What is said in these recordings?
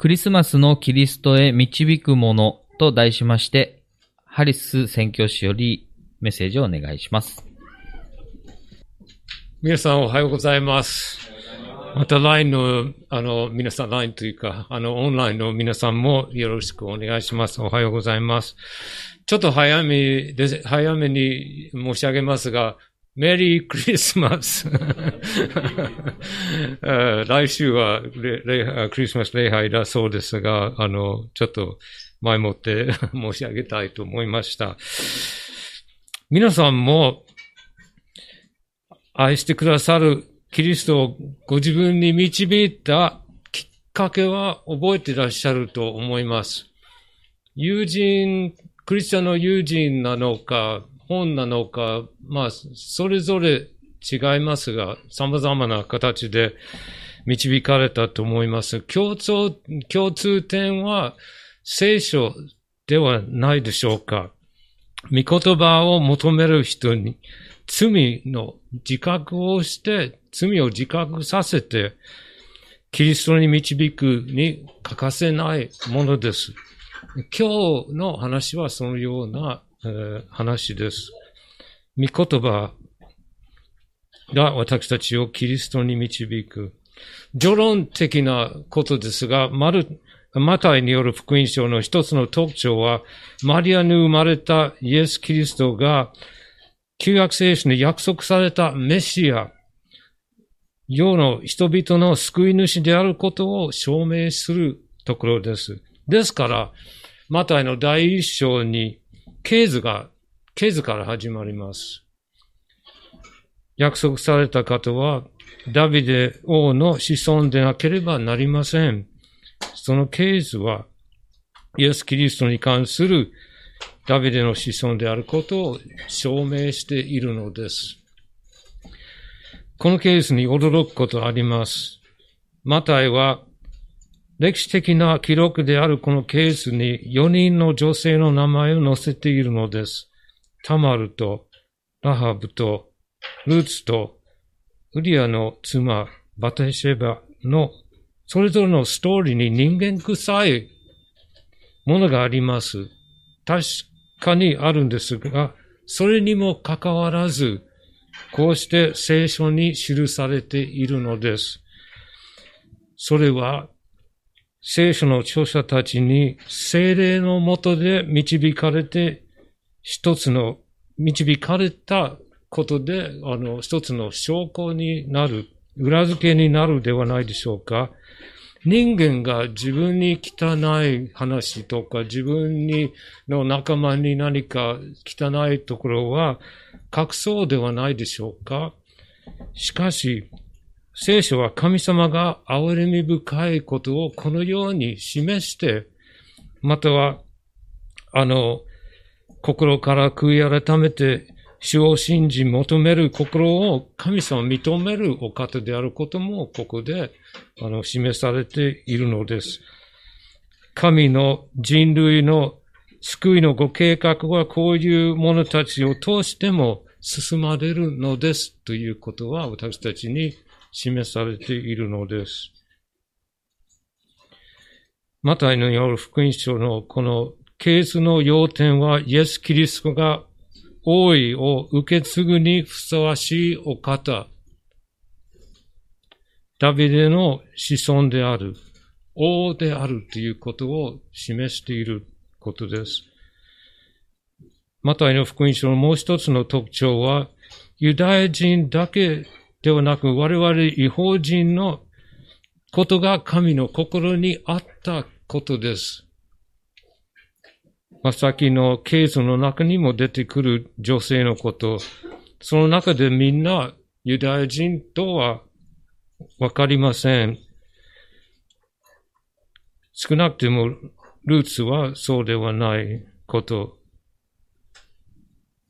クリスマスのキリストへ導くものと題しまして、ハリス宣教師よりメッセージをお願いします。皆さんおはようございます。また LINE の、あの、皆さん LINE というか、あの、オンラインの皆さんもよろしくお願いします。おはようございます。ちょっと早めで、早めに申し上げますが、メリークリスマス。えー来週はクリスマス礼拝だそうですが、あの、ちょっと前もって 申し上げたいと思いました。皆さんも愛してくださるキリストをご自分に導いたきっかけは覚えていらっしゃると思います。友人、クリスチャンの友人なのか、本なのか、まあ、それぞれ違いますが、様々な形で導かれたと思います。共通、共通点は聖書ではないでしょうか。御言葉を求める人に罪の自覚をして、罪を自覚させて、キリストに導くに欠かせないものです。今日の話はそのような、話です。御言葉が私たちをキリストに導く。序論的なことですが、マル、マタイによる福音書の一つの特徴は、マリアに生まれたイエス・キリストが、旧約聖書に約束されたメシア、世の人々の救い主であることを証明するところです。ですから、マタイの第一章に、ケーズが、ケーズから始まります。約束された方は、ダビデ王の子孫でなければなりません。そのケーズは、イエス・キリストに関するダビデの子孫であることを証明しているのです。このケースに驚くことあります。マタイは歴史的な記録であるこのケースに4人の女性の名前を載せているのです。タマルとラハブとルーツとウリアの妻バテシェバのそれぞれのストーリーに人間臭いものがあります。確かにあるんですが、それにもかかわらず、こうして聖書に記されているのです。それは、聖書の著者たちに精霊のもとで導かれて、一つの、導かれたことで、あの、一つの証拠になる、裏付けになるではないでしょうか。人間が自分に汚い話とか、自分にの仲間に何か汚いところは隠そうではないでしょうか。しかし、聖書は神様が憐れみ深いことをこのように示して、または、あの、心から悔い改めて、主を信じ求める心を神様認めるお方であることもここであの示されているのです。神の人類の救いのご計画はこういう者たちを通しても進まれるのですということは私たちに示されているのです。マタイのよる福音書のこのケースの要点はイエス・キリストが王位を受け継ぐにふさわしいお方。ダビデの子孫である、王であるということを示していることです。マタイの福音書のもう一つの特徴は、ユダヤ人だけではなく、我々違法人のことが神の心にあったことです。まあ、先のケースの中にも出てくる女性のこと、その中でみんなユダヤ人とはわかりません。少なくてもルーツはそうではないこと。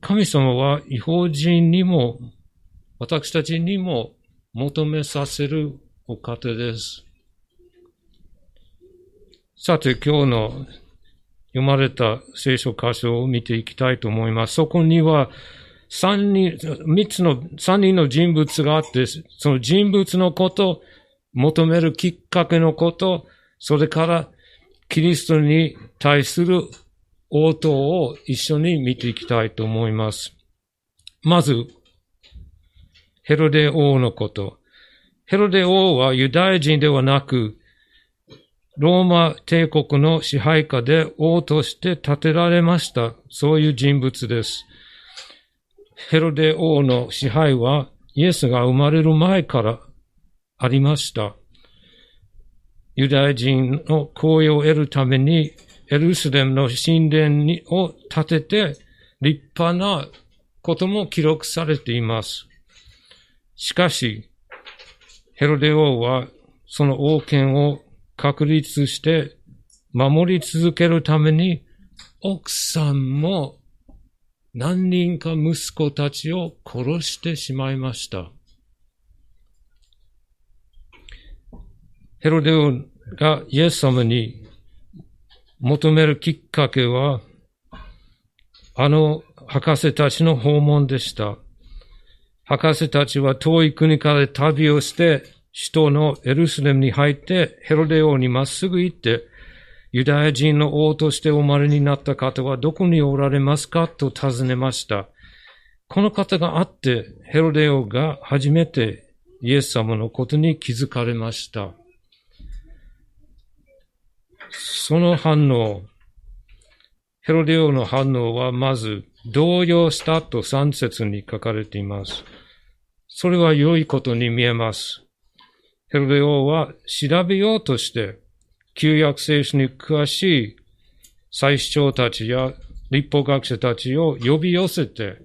神様は違法人にも私たちにも求めさせるお方です。さて今日の読まれた聖書箇所を見ていきたいと思います。そこには三人、三つの、三人の人物があって、その人物のこと、求めるきっかけのこと、それからキリストに対する応答を一緒に見ていきたいと思います。まず、ヘロデ王のこと。ヘロデ王はユダヤ人ではなく、ローマ帝国の支配下で王として建てられました。そういう人物です。ヘロデ王の支配はイエスが生まれる前からありました。ユダヤ人の公用を得るためにエルスレムの神殿を建てて立派なことも記録されています。しかし、ヘロデ王はその王権を確立して守り続けるために奥さんも何人か息子たちを殺してしまいました。ヘロデオがイエス様に求めるきっかけは、あの博士たちの訪問でした。博士たちは遠い国から旅をして、首都のエルスレムに入って、ヘロデ王にまっすぐ行って、ユダヤ人の王としてお生まれになった方はどこにおられますか？と尋ねました。この方があって、ヘロデオが初めてイエス様のことに気づかれました。その反応、ヘロデオの反応はまず動揺したと三節に書かれています。それは良いことに見えます。ヘロデオは調べようとして旧約聖書に詳しい祭司長たちや立法学者たちを呼び寄せて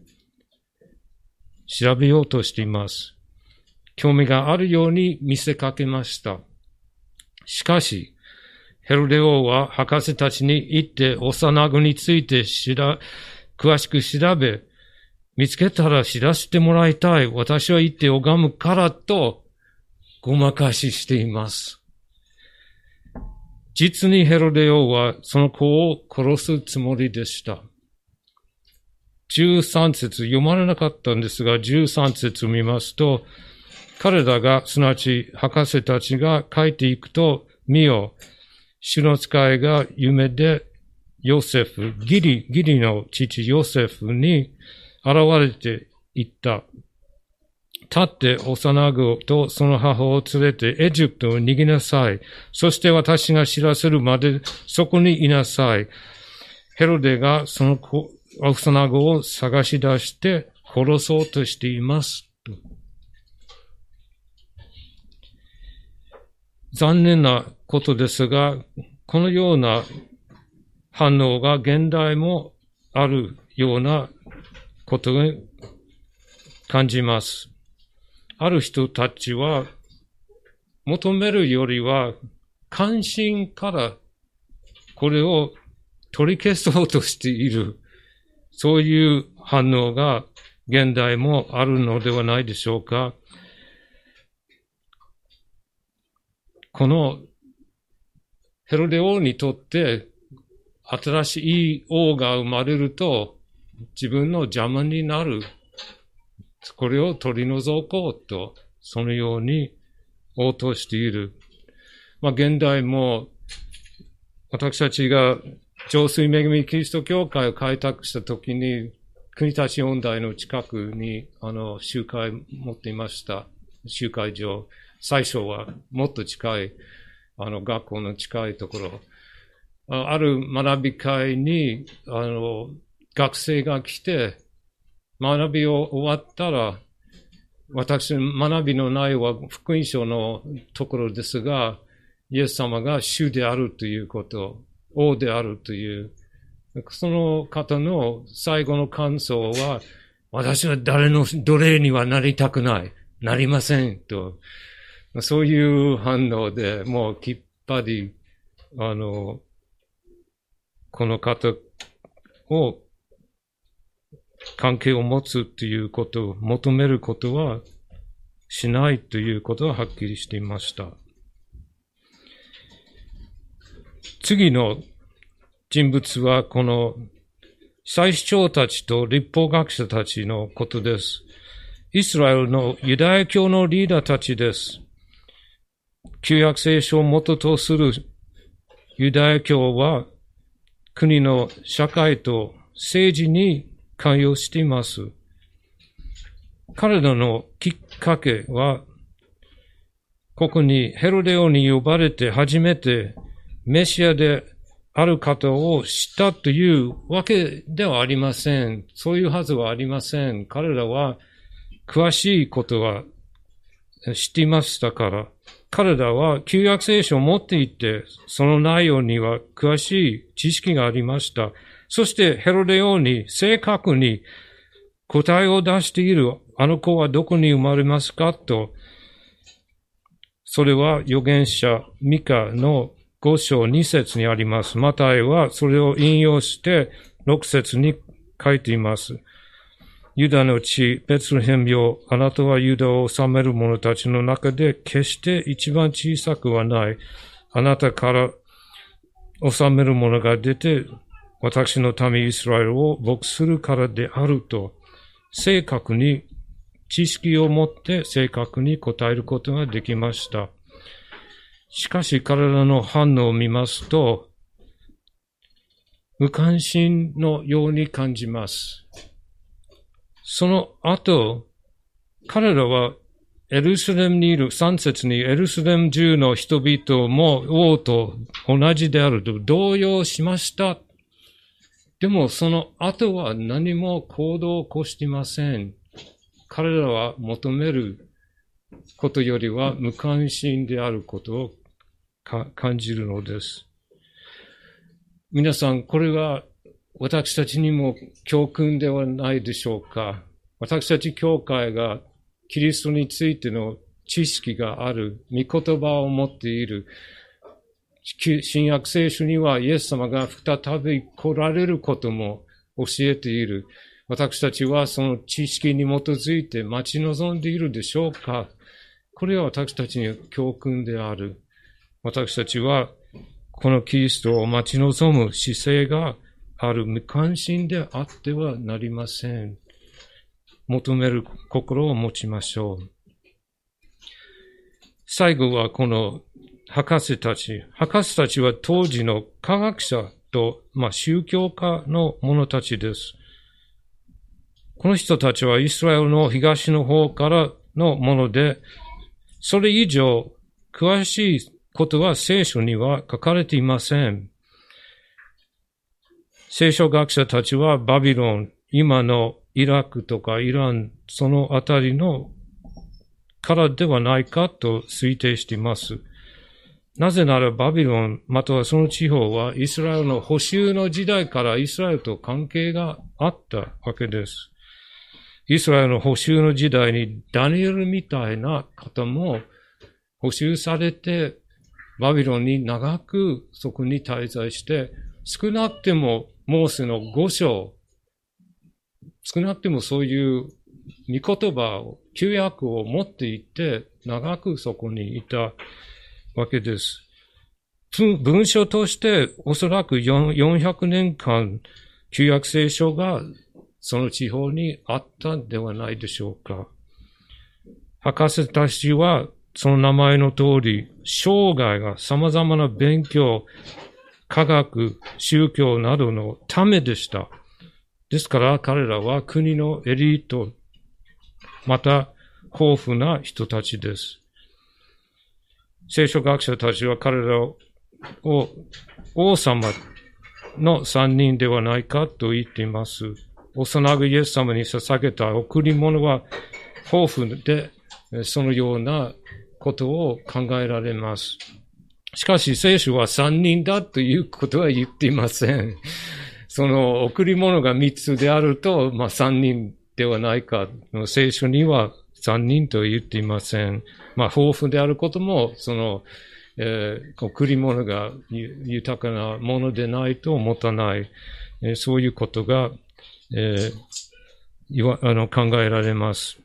調べようとしています。興味があるように見せかけました。しかし、ヘロデ王は博士たちに行って幼子について知ら、詳しく調べ、見つけたら知らせてもらいたい。私は行って拝むからと、ごまかししています。実にヘロデ王はその子を殺すつもりでした。13節読まれなかったんですが、13節見ますと、彼らが、すなわち博士たちが書いていくと、見よ、主の使いが夢でヨセフ、ギリ、ギリの父ヨセフに現れていった。立って幼子とその母を連れてエジプトを逃げなさい。そして私が知らせるまでそこにいなさい。ヘロデがその子幼子を探し出して殺そうとしています。残念なことですが、このような反応が現代もあるようなことを感じます。ある人たちは、求めるよりは、関心からこれを取り消そうとしている、そういう反応が現代もあるのではないでしょうか。このヘロデ王にとって新しい王が生まれると自分の邪魔になるこれを取り除こうと、そのように応答している。まあ、現代も、私たちが浄水恵みキリスト教会を開拓したときに、国立音大の近くに、あの、集会持っていました。集会場。最初はもっと近い、あの、学校の近いところ。ある学び会に、あの、学生が来て、学びを終わったら、私、学びの内容は福音書のところですが、イエス様が主であるということ、王であるという、その方の最後の感想は、私は誰の奴隷にはなりたくない。なりません。と。そういう反応で、もうきっぱり、あの、この方を関係を持つということを求めることはしないということははっきりしていました。次の人物はこの祭司長たちと立法学者たちのことです。イスラエルのユダヤ教のリーダーたちです。旧約聖書を元とするユダヤ教は国の社会と政治に関与しています。彼らのきっかけは、ここにヘロデオに呼ばれて初めてメシアである方を知ったというわけではありません。そういうはずはありません。彼らは詳しいことは知っていましたから、彼らは旧約聖書を持っていて、その内容には詳しい知識がありました。そしてヘロデオに正確に答えを出している、あの子はどこに生まれますかと、それは預言者ミカの5章2節にあります。マタイはそれを引用して6節に書いています。ユダの地、ベツレヘムよ、あなたはユダを治める者たちの中で決して一番小さくはない。あなたから治める者が出て、私の民イスラエルを牧するからであると、正確に知識を持って正確に答えることができました。しかし彼らの反応を見ますと、無関心のように感じます。その後、彼らはエルサレムにいる、三節にエルサレム中の人々も王と同じであると動揺しました。でもその後は何も行動を起こしていません。彼らは求めることよりは無関心であることを感じるのです。皆さん、これは私たちにも教訓ではないでしょうか。私たち教会がキリストについての知識がある、御言葉を持っている。新約聖書にはイエス様が再び来られることも教えている。私たちはその知識に基づいて待ち望んでいるでしょうかこれは私たちに教訓である。私たちは、このキリストを待ち望む姿勢がある無関心であってはなりません。求める心を持ちましょう。最後はこの博士たち。博士たちは当時の科学者と、まあ、宗教家の者たちです。この人たちはイスラエルの東の方からのもので、それ以上詳しいことは聖書には書かれていません。聖書学者たちはバビロン、今のイラクとかイラン、そのあたりのからではないかと推定しています。なぜならバビロン、またはその地方はイスラエルの補修の時代からイスラエルと関係があったわけです。イスラエルの補修の時代にダニエルみたいな方も補修されてバビロンに長くそこに滞在して、少なくてもモーセの五章、少なくてもそういう御言葉を、旧約を持っていて、長くそこにいたわけです。文書としておそらく400年間、旧約聖書がその地方にあったんではないでしょうか。博士たちはその名前の通り、生涯が様々な勉強、科学、宗教などのためでした。ですから彼らは国のエリート、また豊富な人たちです。聖書学者たちは彼らを王様の三人ではないかと言っています。幼子イエス様に捧げた贈り物は豊富で、そのようなことを考えられます。しかし聖書は三人だということは言っていません。その贈り物が三つであると、まあ三人ではないか。聖書には三人と言っていません。まあ豊富であることも、その、えー、贈り物が豊かなものでないと持たない。えー、そういうことが、えー、あの考えられます。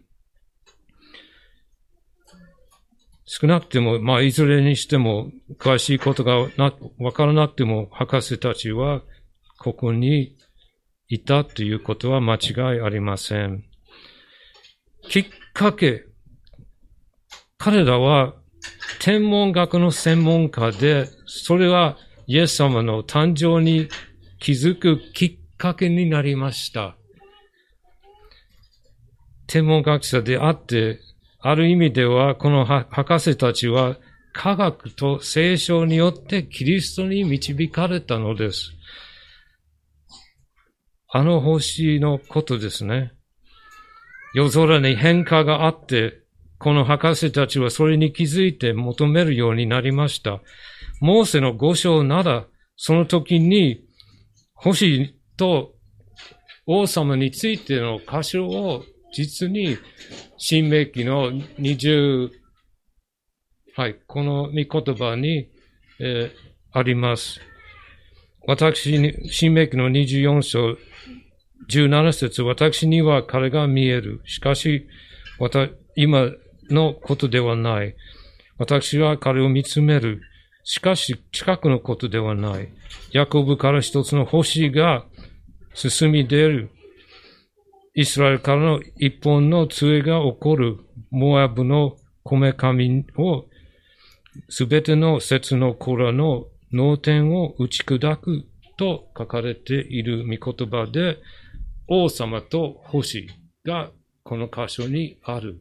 少なくても、まあ、いずれにしても、詳しいことがな、わからなくても、博士たちは、ここにいたということは間違いありません。きっかけ。彼らは、天文学の専門家で、それはイエス様の誕生に気づくきっかけになりました。天文学者であって、ある意味では、この博士たちは科学と聖書によってキリストに導かれたのです。あの星のことですね。夜空に変化があって、この博士たちはそれに気づいて求めるようになりました。モーセの五章なら、その時に星と王様についての箇所を実に新明記の20、はい、この御言葉に、えーあります。私に、新明記の24章17節私には彼が見える。しかし、今のことではない。私は彼を見つめる。しかし、近くのことではない。ヤコブから一つの星が進み出る。イスラエルからの一本の杖が起こる。モアブのこめかみを、すべての節の子らの脳天を打ち砕くと書かれている御言葉で、王様と星がこの箇所にある。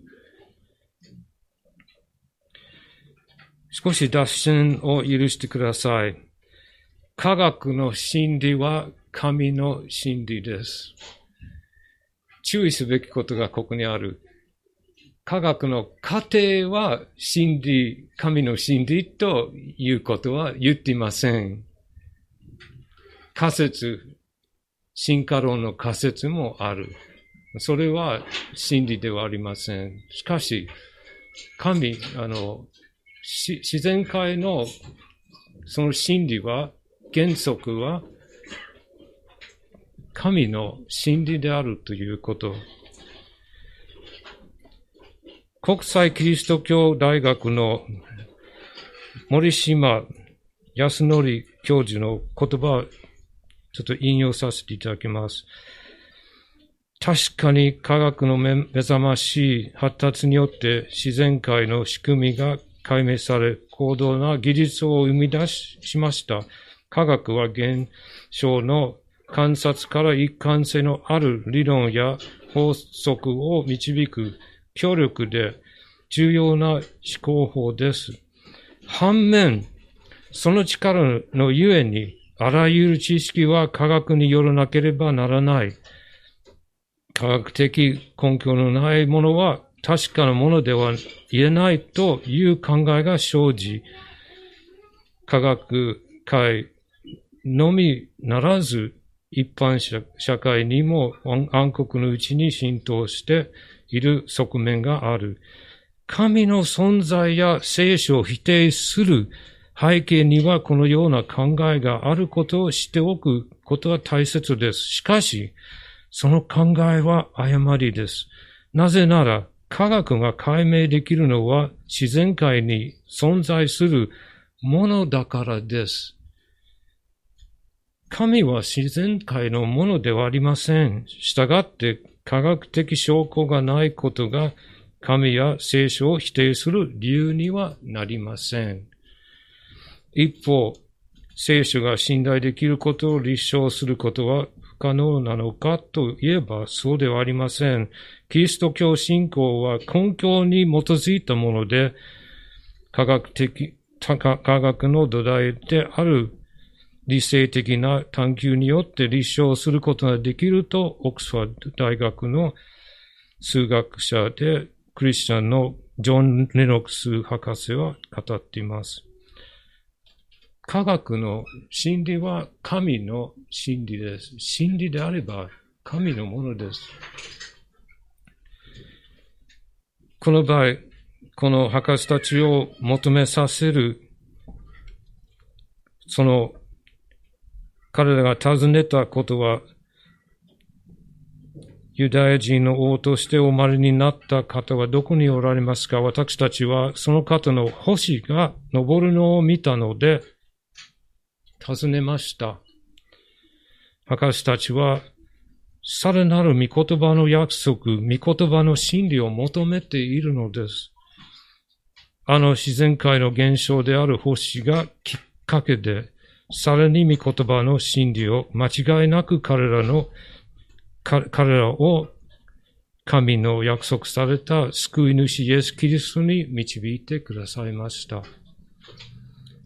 少し脱線を許してください。科学の真理は神の真理です。注意すべきことがここにある。科学の過程は真理、神の真理ということは言っていません。仮説、進化論の仮説もある。それは真理ではありません。しかし、神、あの、自然界のその真理は、原則は、神の真理であるということ。国際キリスト教大学の森島康則教授の言葉をちょっと引用させていただきます。確かに科学の目覚ましい発達によって自然界の仕組みが解明され、高度な技術を生み出しました。科学は現象の観察から一貫性のある理論や法則を導く強力で重要な思考法です。反面、その力のゆえに、あらゆる知識は科学によらなければならない。科学的根拠のないものは確かなものでは言えないという考えが生じ、科学界のみならず、一般社会にも暗黒のうちに浸透している側面がある。神の存在や聖書を否定する背景にはこのような考えがあることを知っておくことは大切です。しかし、その考えは誤りです。なぜなら、科学が解明できるのは自然界に存在するものだからです。神は自然界のものではありません。したがって科学的証拠がないことが神や聖書を否定する理由にはなりません。一方、聖書が信頼できることを立証することは不可能なのかといえばそうではありません。キリスト教信仰は根拠に基づいたもので、科学的、科学の土台である理性的な探求によって立証することができると、オックスフォード大学の数学者でクリスチャンのジョン・レノックス博士は語っています。科学の真理は神の真理です。真理であれば神のものです。この場合、この博士たちを求めさせる、その彼らが尋ねたことは、ユダヤ人の王としてお生まれになった方はどこにおられますか？私たちはその方の星が昇るのを見たので、尋ねました。博士たちは、さらなる御言葉の約束、御言葉の真理を求めているのです。あの自然界の現象である星がきっかけで、さらに御言葉の真理を間違いなく彼らの、彼らを神の約束された救い主イエス・キリストに導いてくださいました。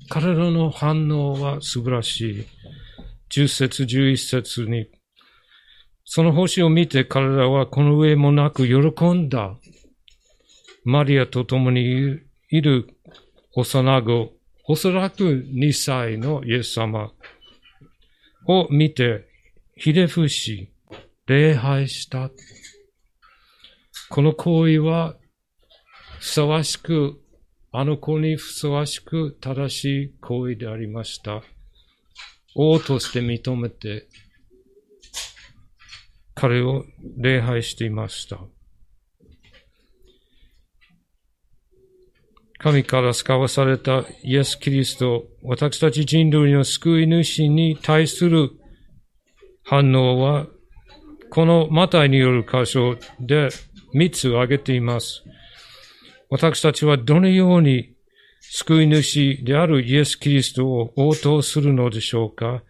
彼らの反応は素晴らしい。10節11節に、その星を見て彼らはこの上もなく喜んだ。マリアと共にいる幼子、おそらく2歳のイエス様を見て、ひれ伏し、礼拝した。この行為は、ふさわしく、あの子にふさわしく正しい行為でありました。王として認めて、彼を礼拝していました。神から使わされたイエス・キリスト、私たち人類の救い主に対する反応は、このマタイによる箇所で3つ挙げています。私たちはどのように救い主であるイエス・キリストを応答するのでしょうか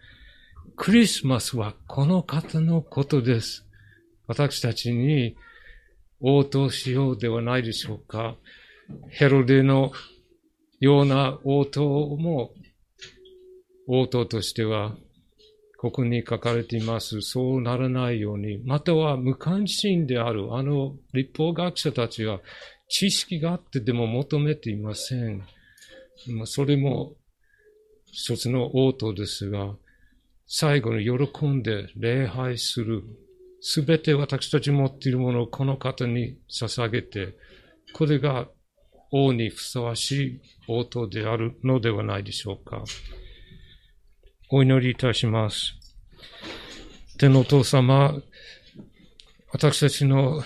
クリスマスはこの方のことです。私たちに応答しようではないでしょうかヘロデのような応答も応答としてはここに書かれています。そうならないように。または無関心である。あの立法学者たちは知識があってでも求めていません。それも一つの応答ですが、最後に喜んで礼拝する。すべて私たち持っているものをこの方に捧げて、これが王にふさわしい応答であるのではないでしょうか。お祈りいたします。天のお父様、私たちの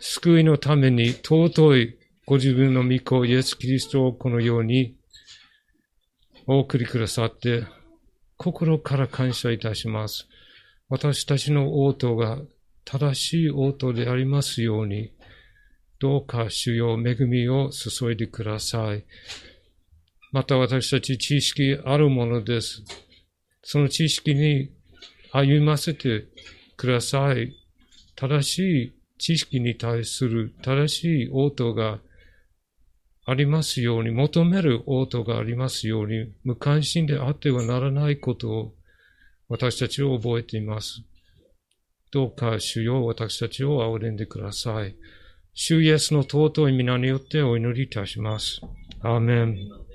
救いのために尊いご自分の御子イエス・キリストをこのようにお送りくださって、心から感謝いたします。私たちの応答が正しい応答でありますように、どうか主よ恵みを注いでください。また私たち知識あるものです。その知識に歩ませてください。正しい知識に対する正しい応答がありますように、求める応答がありますように、無関心であってはならないことを私たちを覚えています。どうか主よ私たちを憐れんでください。主イエスの尊い皆によってお祈りいたします。アーメン。